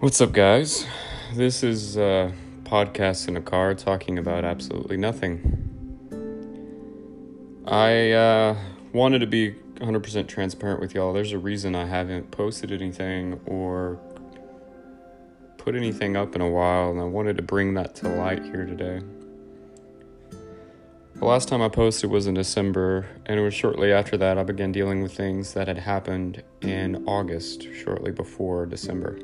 What's up, guys? This is a podcast in a car talking about absolutely nothing. I uh, wanted to be 100% transparent with y'all. There's a reason I haven't posted anything or put anything up in a while, and I wanted to bring that to light here today. The last time I posted was in December, and it was shortly after that I began dealing with things that had happened in August, shortly before December.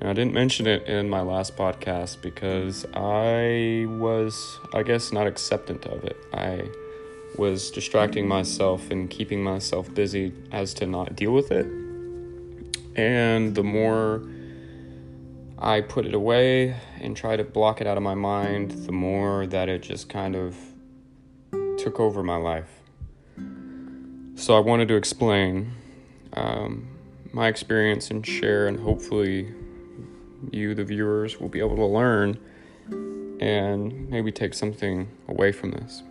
And I didn't mention it in my last podcast because I was, I guess, not acceptant of it. I was distracting myself and keeping myself busy as to not deal with it. And the more I put it away and try to block it out of my mind, the more that it just kind of took over my life. So I wanted to explain um, my experience and share, and hopefully, you, the viewers, will be able to learn and maybe take something away from this.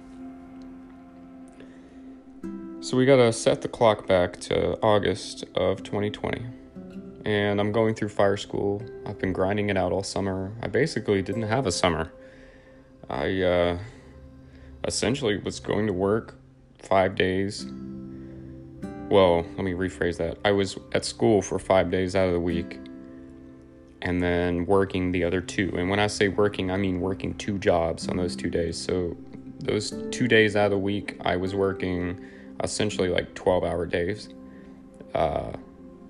So we got to set the clock back to August of 2020 and I'm going through fire school. I've been grinding it out all summer. I basically didn't have a summer. I uh, essentially was going to work five days. Well, let me rephrase that. I was at school for five days out of the week and then working the other two. And when I say working, I mean working two jobs on those two days. So, those two days out of the week, I was working essentially like 12 hour days uh,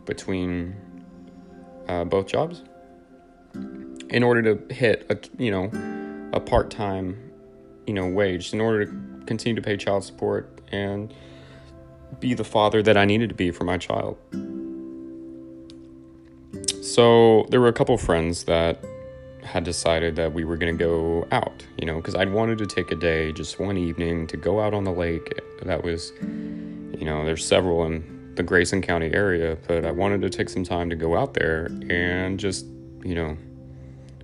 between uh, both jobs in order to hit a you know a part-time you know wage in order to continue to pay child support and be the father that I needed to be for my child. So there were a couple friends that had decided that we were going to go out, you know, because I'd wanted to take a day, just one evening, to go out on the lake. That was, you know, there's several in the Grayson County area, but I wanted to take some time to go out there and just, you know,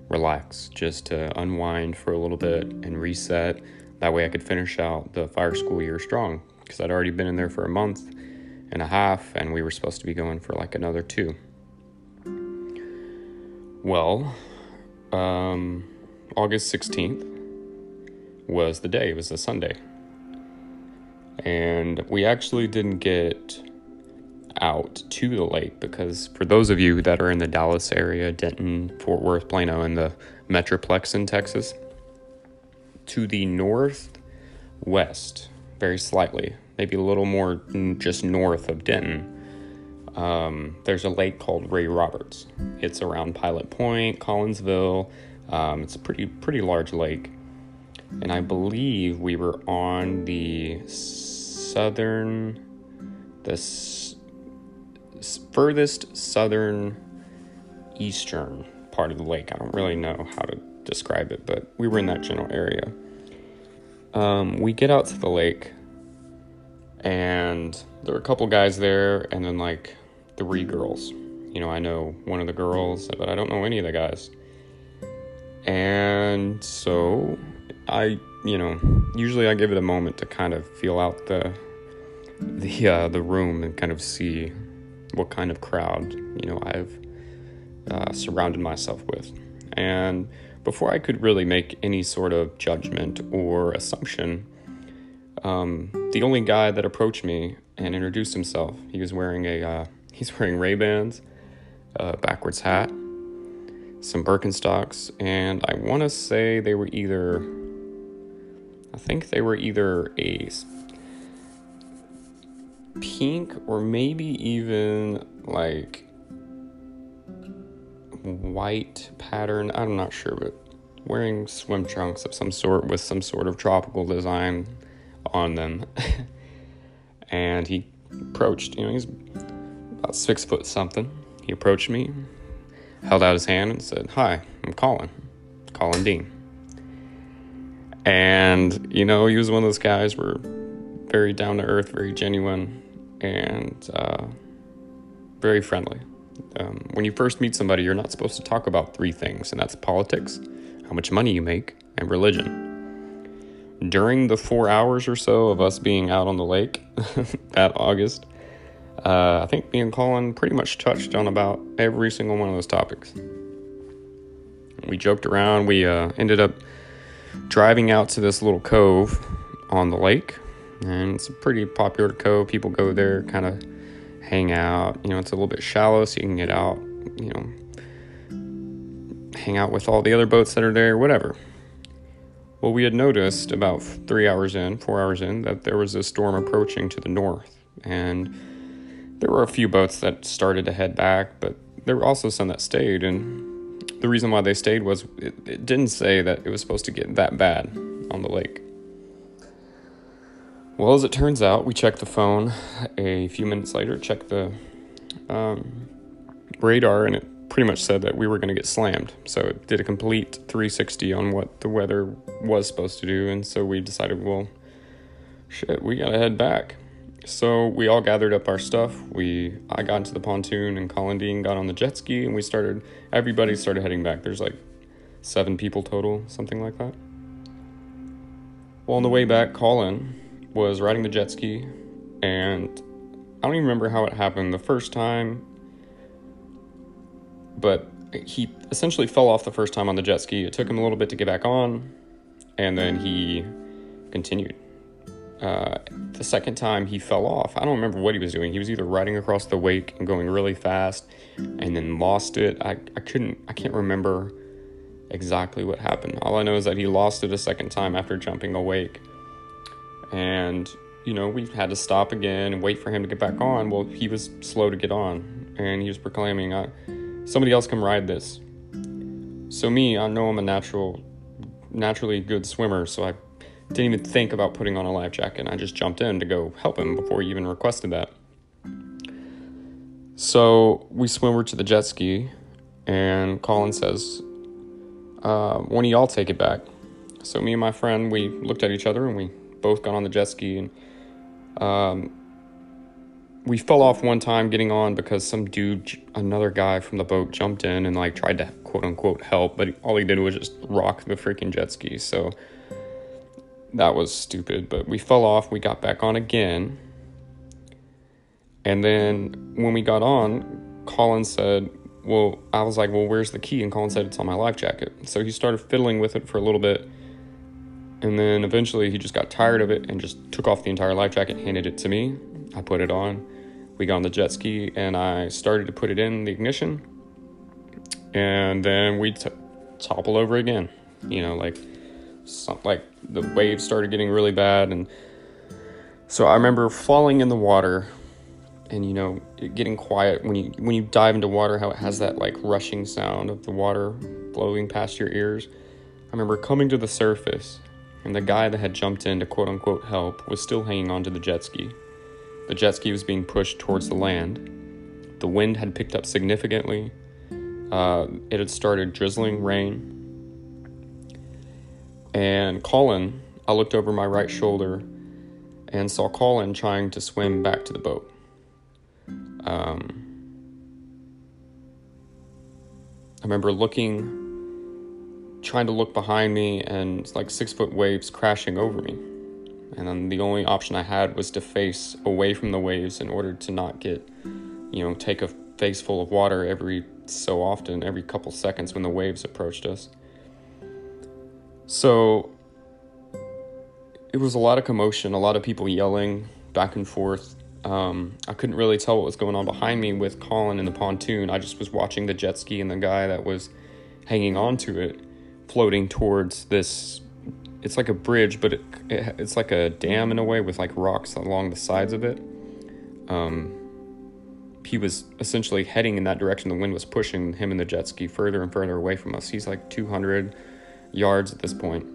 relax, just to unwind for a little bit and reset. That way I could finish out the fire school year strong because I'd already been in there for a month and a half and we were supposed to be going for like another two. Well, um, August 16th was the day, it was a Sunday. And we actually didn't get out to the lake because for those of you that are in the Dallas area, Denton, Fort Worth, Plano, and the Metroplex in Texas, to the northwest, very slightly, maybe a little more just north of Denton, um, there's a lake called Ray Roberts. It's around Pilot Point, Collinsville. Um, it's a pretty pretty large lake, and I believe we were on the southern the furthest southern eastern part of the lake. I don't really know how to describe it, but we were in that general area. Um, we get out to the lake, and there were a couple guys there, and then like three girls. You know, I know one of the girls, but I don't know any of the guys. And so I, you know, usually I give it a moment to kind of feel out the the uh, the room and kind of see what kind of crowd you know I've uh, surrounded myself with, and before I could really make any sort of judgment or assumption, um, the only guy that approached me and introduced himself, he was wearing a uh, he's wearing Ray Bans, a backwards hat, some Birkenstocks, and I want to say they were either I think they were either a pink or maybe even like white pattern. I'm not sure, but wearing swim trunks of some sort with some sort of tropical design on them. and he approached, you know, he's about six foot something. He approached me, held out his hand, and said, Hi, I'm Colin, Colin Dean. And, you know, he was one of those guys where very down to earth, very genuine, and uh, very friendly. Um, when you first meet somebody, you're not supposed to talk about three things, and that's politics, how much money you make, and religion. During the four hours or so of us being out on the lake that August, Uh, I think me and Colin pretty much touched on about every single one of those topics. We joked around. We uh, ended up driving out to this little cove on the lake, and it's a pretty popular cove. People go there, kind of hang out. You know, it's a little bit shallow, so you can get out. You know, hang out with all the other boats that are there, whatever. Well, we had noticed about three hours in, four hours in, that there was a storm approaching to the north, and there were a few boats that started to head back, but there were also some that stayed. And the reason why they stayed was it, it didn't say that it was supposed to get that bad on the lake. Well, as it turns out, we checked the phone a few minutes later, checked the um, radar, and it pretty much said that we were going to get slammed. So it did a complete 360 on what the weather was supposed to do. And so we decided, well, shit, we got to head back. So we all gathered up our stuff. We I got into the pontoon and Colin Dean got on the jet ski and we started everybody started heading back. There's like seven people total, something like that. Well on the way back, Colin was riding the jet ski and I don't even remember how it happened the first time, but he essentially fell off the first time on the jet ski. It took him a little bit to get back on, and then he continued. Uh, the second time he fell off, I don't remember what he was doing. He was either riding across the wake and going really fast and then lost it. I, I couldn't, I can't remember exactly what happened. All I know is that he lost it a second time after jumping a wake. And, you know, we had to stop again and wait for him to get back on. Well, he was slow to get on and he was proclaiming, uh, somebody else come ride this. So me, I know I'm a natural, naturally good swimmer, so I didn't even think about putting on a life jacket. I just jumped in to go help him before he even requested that. So we swim over to the jet ski, and Colin says, uh, "One of y'all take it back." So me and my friend, we looked at each other, and we both got on the jet ski, and um, we fell off one time getting on because some dude, another guy from the boat, jumped in and like tried to quote unquote help, but all he did was just rock the freaking jet ski. So that was stupid, but we fell off. We got back on again. And then when we got on, Colin said, Well, I was like, Well, where's the key? And Colin said, It's on my life jacket. So he started fiddling with it for a little bit. And then eventually he just got tired of it and just took off the entire life jacket, handed it to me. I put it on. We got on the jet ski and I started to put it in the ignition. And then we t- topple over again. You know, like some, like the waves started getting really bad and so I remember falling in the water and you know getting quiet when you when you dive into water how it has that like rushing sound of the water blowing past your ears. I remember coming to the surface and the guy that had jumped in to quote unquote help was still hanging onto the jet ski. The jet ski was being pushed towards the land. The wind had picked up significantly. Uh, it had started drizzling rain and Colin, I looked over my right shoulder and saw Colin trying to swim back to the boat. Um, I remember looking, trying to look behind me, and like six foot waves crashing over me. And then the only option I had was to face away from the waves in order to not get, you know, take a face full of water every so often, every couple seconds when the waves approached us. So it was a lot of commotion, a lot of people yelling back and forth. Um, I couldn't really tell what was going on behind me with Colin in the pontoon. I just was watching the jet ski and the guy that was hanging on to it floating towards this. It's like a bridge, but it, it, it's like a dam in a way with like rocks along the sides of it. Um, he was essentially heading in that direction. The wind was pushing him and the jet ski further and further away from us. He's like 200 yards at this point.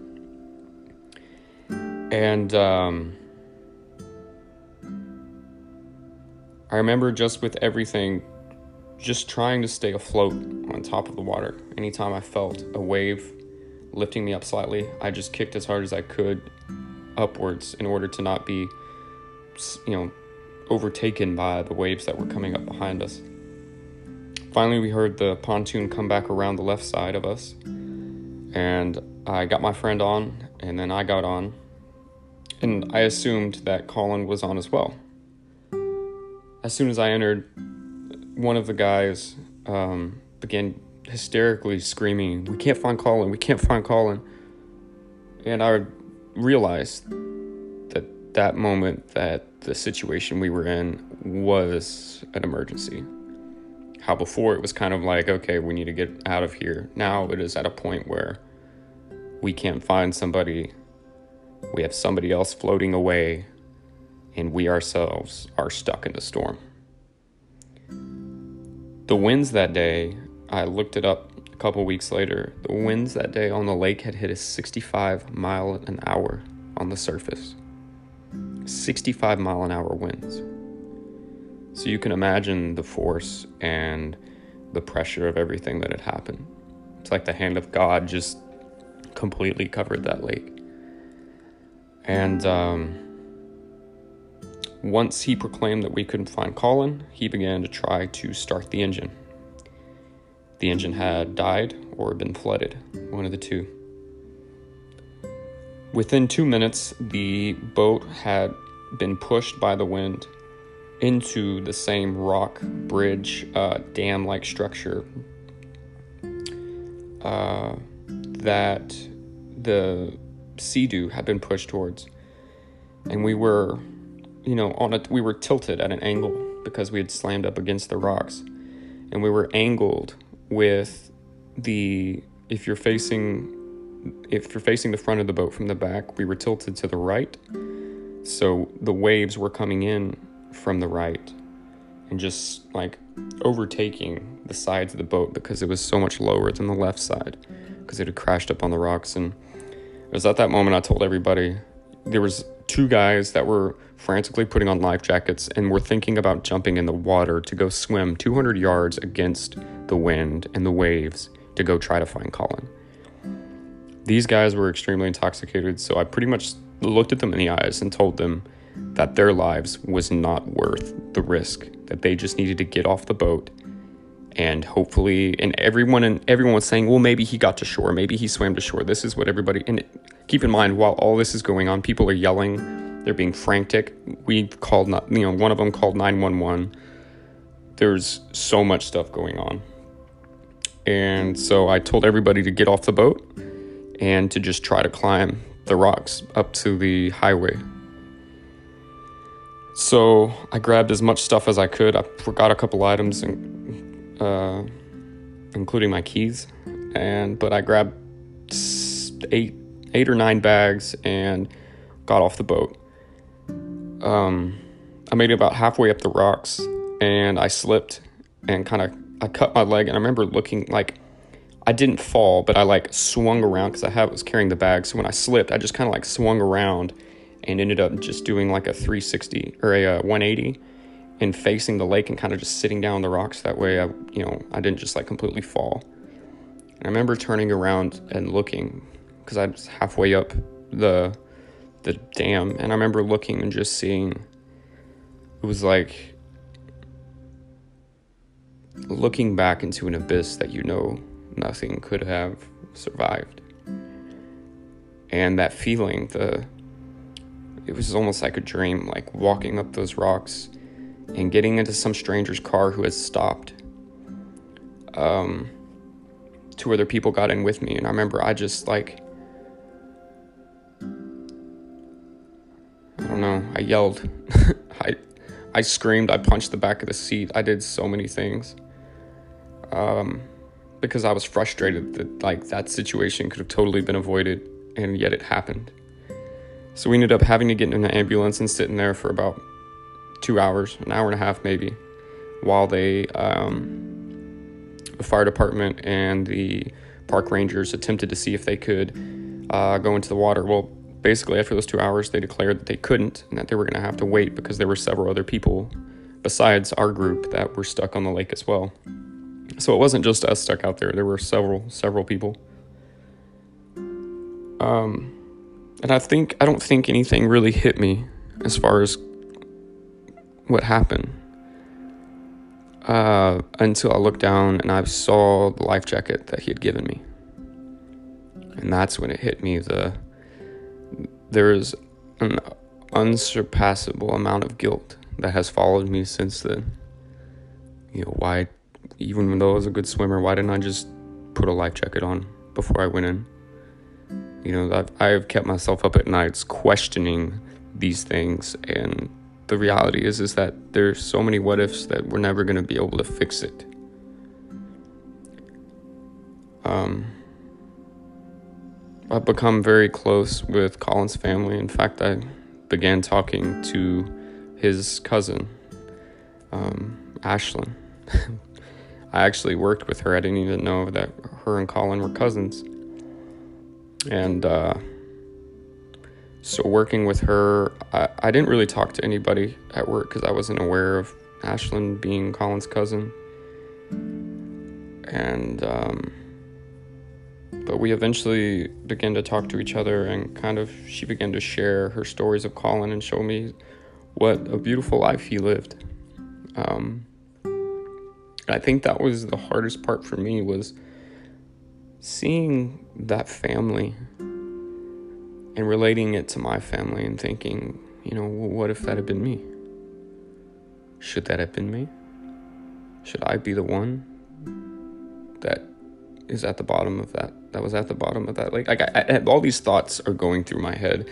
And um, I remember just with everything, just trying to stay afloat on top of the water. Anytime I felt a wave lifting me up slightly, I just kicked as hard as I could upwards in order to not be, you know, overtaken by the waves that were coming up behind us. Finally, we heard the pontoon come back around the left side of us and I got my friend on, and then I got on, and I assumed that Colin was on as well. as soon as I entered, one of the guys um, began hysterically screaming, "We can't find Colin! We can't find Colin!" And I realized that that moment that the situation we were in was an emergency. How before it was kind of like, okay, we need to get out of here. Now it is at a point where we can't find somebody. We have somebody else floating away, and we ourselves are stuck in the storm. The winds that day, I looked it up a couple weeks later. The winds that day on the lake had hit a 65 mile an hour on the surface. 65 mile an hour winds. So you can imagine the force and the pressure of everything that had happened. It's like the hand of God just completely covered that lake. And um, once he proclaimed that we couldn't find Colin, he began to try to start the engine. The engine had died or been flooded, one of the two. Within two minutes, the boat had been pushed by the wind into the same rock bridge uh, dam like structure uh, that the Sea-Doo had been pushed towards. And we were you know, on a we were tilted at an angle because we had slammed up against the rocks, and we were angled with the if you're facing if you're facing the front of the boat from the back, we were tilted to the right, so the waves were coming in from the right and just like overtaking the sides of the boat because it was so much lower than the left side because it had crashed up on the rocks and it was at that moment I told everybody there was two guys that were frantically putting on life jackets and were thinking about jumping in the water to go swim 200 yards against the wind and the waves to go try to find Colin. These guys were extremely intoxicated, so I pretty much looked at them in the eyes and told them that their lives was not worth the risk, that they just needed to get off the boat. And hopefully and everyone and everyone was saying well maybe he got to shore maybe he swam to shore. This is what everybody and keep in mind while all this is going on people are yelling they're being frantic. We called you know one of them called 911 there's so much stuff going on. And so i told everybody to get off the boat and to just try to climb the rocks up to the highway so i grabbed as much stuff as i could i forgot a couple items and uh, including my keys. And but I grabbed eight eight or nine bags and got off the boat. Um, I made it about halfway up the rocks and I slipped and kind of I cut my leg and I remember looking like I didn't fall, but I like swung around because I had was carrying the bag. So when I slipped, I just kind of like swung around and ended up just doing like a 360 or a uh, 180 and facing the lake and kind of just sitting down on the rocks that way I you know I didn't just like completely fall. And I remember turning around and looking because I was halfway up the the dam and I remember looking and just seeing it was like looking back into an abyss that you know nothing could have survived. And that feeling the it was almost like a dream like walking up those rocks and getting into some stranger's car who has stopped. Um, two other people got in with me, and I remember I just like, I don't know, I yelled, I, I screamed, I punched the back of the seat, I did so many things. Um, because I was frustrated that like that situation could have totally been avoided, and yet it happened. So we ended up having to get in an ambulance and sitting there for about two hours, an hour and a half maybe, while they, um, the fire department and the park rangers attempted to see if they could uh, go into the water. Well, basically, after those two hours, they declared that they couldn't and that they were going to have to wait because there were several other people besides our group that were stuck on the lake as well. So it wasn't just us stuck out there. There were several, several people. Um, and I think I don't think anything really hit me as far as what happened uh, until I looked down and I saw the life jacket that he had given me. And that's when it hit me the there is an unsurpassable amount of guilt that has followed me since then. You know, why, even though I was a good swimmer, why didn't I just put a life jacket on before I went in? You know, I've, I've kept myself up at nights questioning these things, and the reality is is that there's so many what ifs that we're never going to be able to fix it. Um, I've become very close with Colin's family. In fact, I began talking to his cousin, um, Ashlyn. I actually worked with her. I didn't even know that her and Colin were cousins. And uh, so, working with her, I, I didn't really talk to anybody at work because I wasn't aware of Ashlyn being Colin's cousin. And, um, but we eventually began to talk to each other and kind of she began to share her stories of Colin and show me what a beautiful life he lived. Um, I think that was the hardest part for me was seeing that family and relating it to my family and thinking, you know, what if that had been me? Should that have been me? Should I be the one that is at the bottom of that? That was at the bottom of that lake. Like I, I, all these thoughts are going through my head,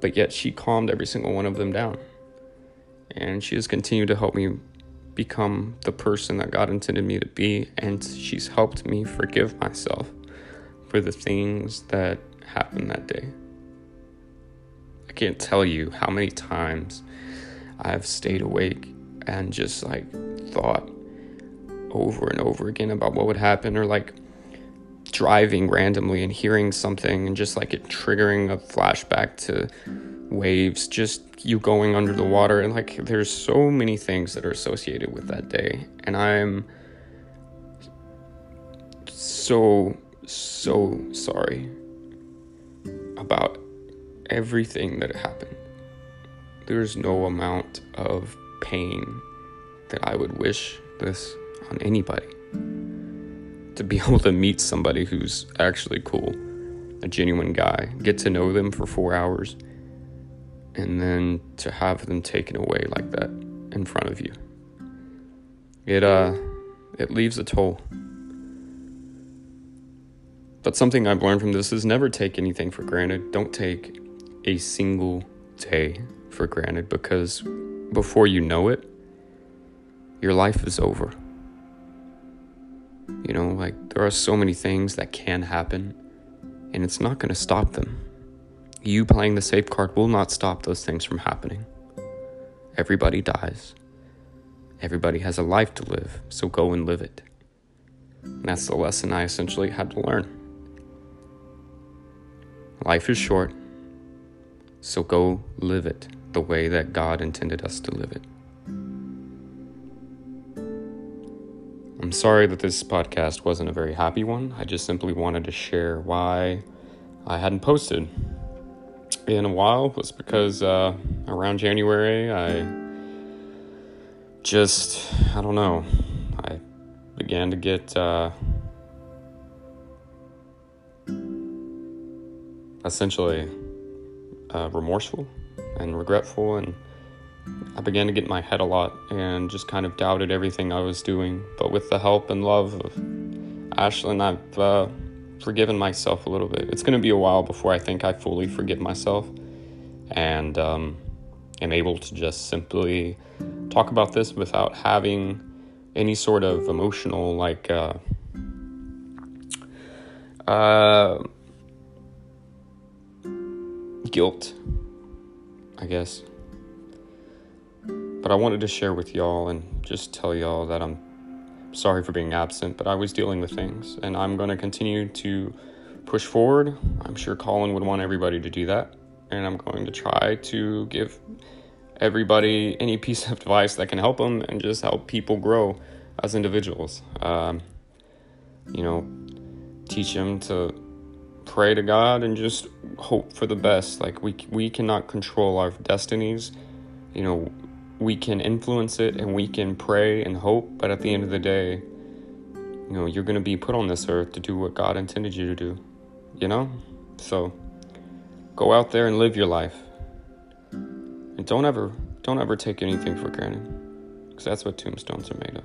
but yet she calmed every single one of them down, and she has continued to help me become the person that God intended me to be, and she's helped me forgive myself for the things that happened that day. I can't tell you how many times I've stayed awake and just like thought over and over again about what would happen, or like driving randomly and hearing something and just like it triggering a flashback to waves, just you going under the water. And like, there's so many things that are associated with that day. And I'm so, so sorry about everything that happened. There's no amount of pain that I would wish this on anybody. To be able to meet somebody who's actually cool, a genuine guy, get to know them for four hours, and then to have them taken away like that in front of you. It uh it leaves a toll. But something I've learned from this is never take anything for granted. Don't take a single day for granted because before you know it, your life is over. You know, like there are so many things that can happen, and it's not going to stop them. You playing the safe card will not stop those things from happening. Everybody dies. Everybody has a life to live, so go and live it. And that's the lesson I essentially had to learn. Life is short, so go live it the way that God intended us to live it. I'm sorry that this podcast wasn't a very happy one. I just simply wanted to share why I hadn't posted in a while was because uh, around January I just I don't know I began to get uh, essentially uh, remorseful and regretful and I began to get in my head a lot and just kind of doubted everything I was doing. But with the help and love of Ashlyn, I've uh, forgiven myself a little bit. It's going to be a while before I think I fully forgive myself and um, am able to just simply talk about this without having any sort of emotional, like, uh, uh, guilt, I guess. But I wanted to share with y'all and just tell y'all that I'm sorry for being absent, but I was dealing with things and I'm going to continue to push forward. I'm sure Colin would want everybody to do that. And I'm going to try to give everybody any piece of advice that can help them and just help people grow as individuals. Um, you know, teach them to pray to God and just hope for the best. Like we we cannot control our destinies. You know, we can influence it and we can pray and hope, but at the end of the day, you know, you're going to be put on this earth to do what God intended you to do, you know? So go out there and live your life. And don't ever don't ever take anything for granted. Because that's what tombstones are made of.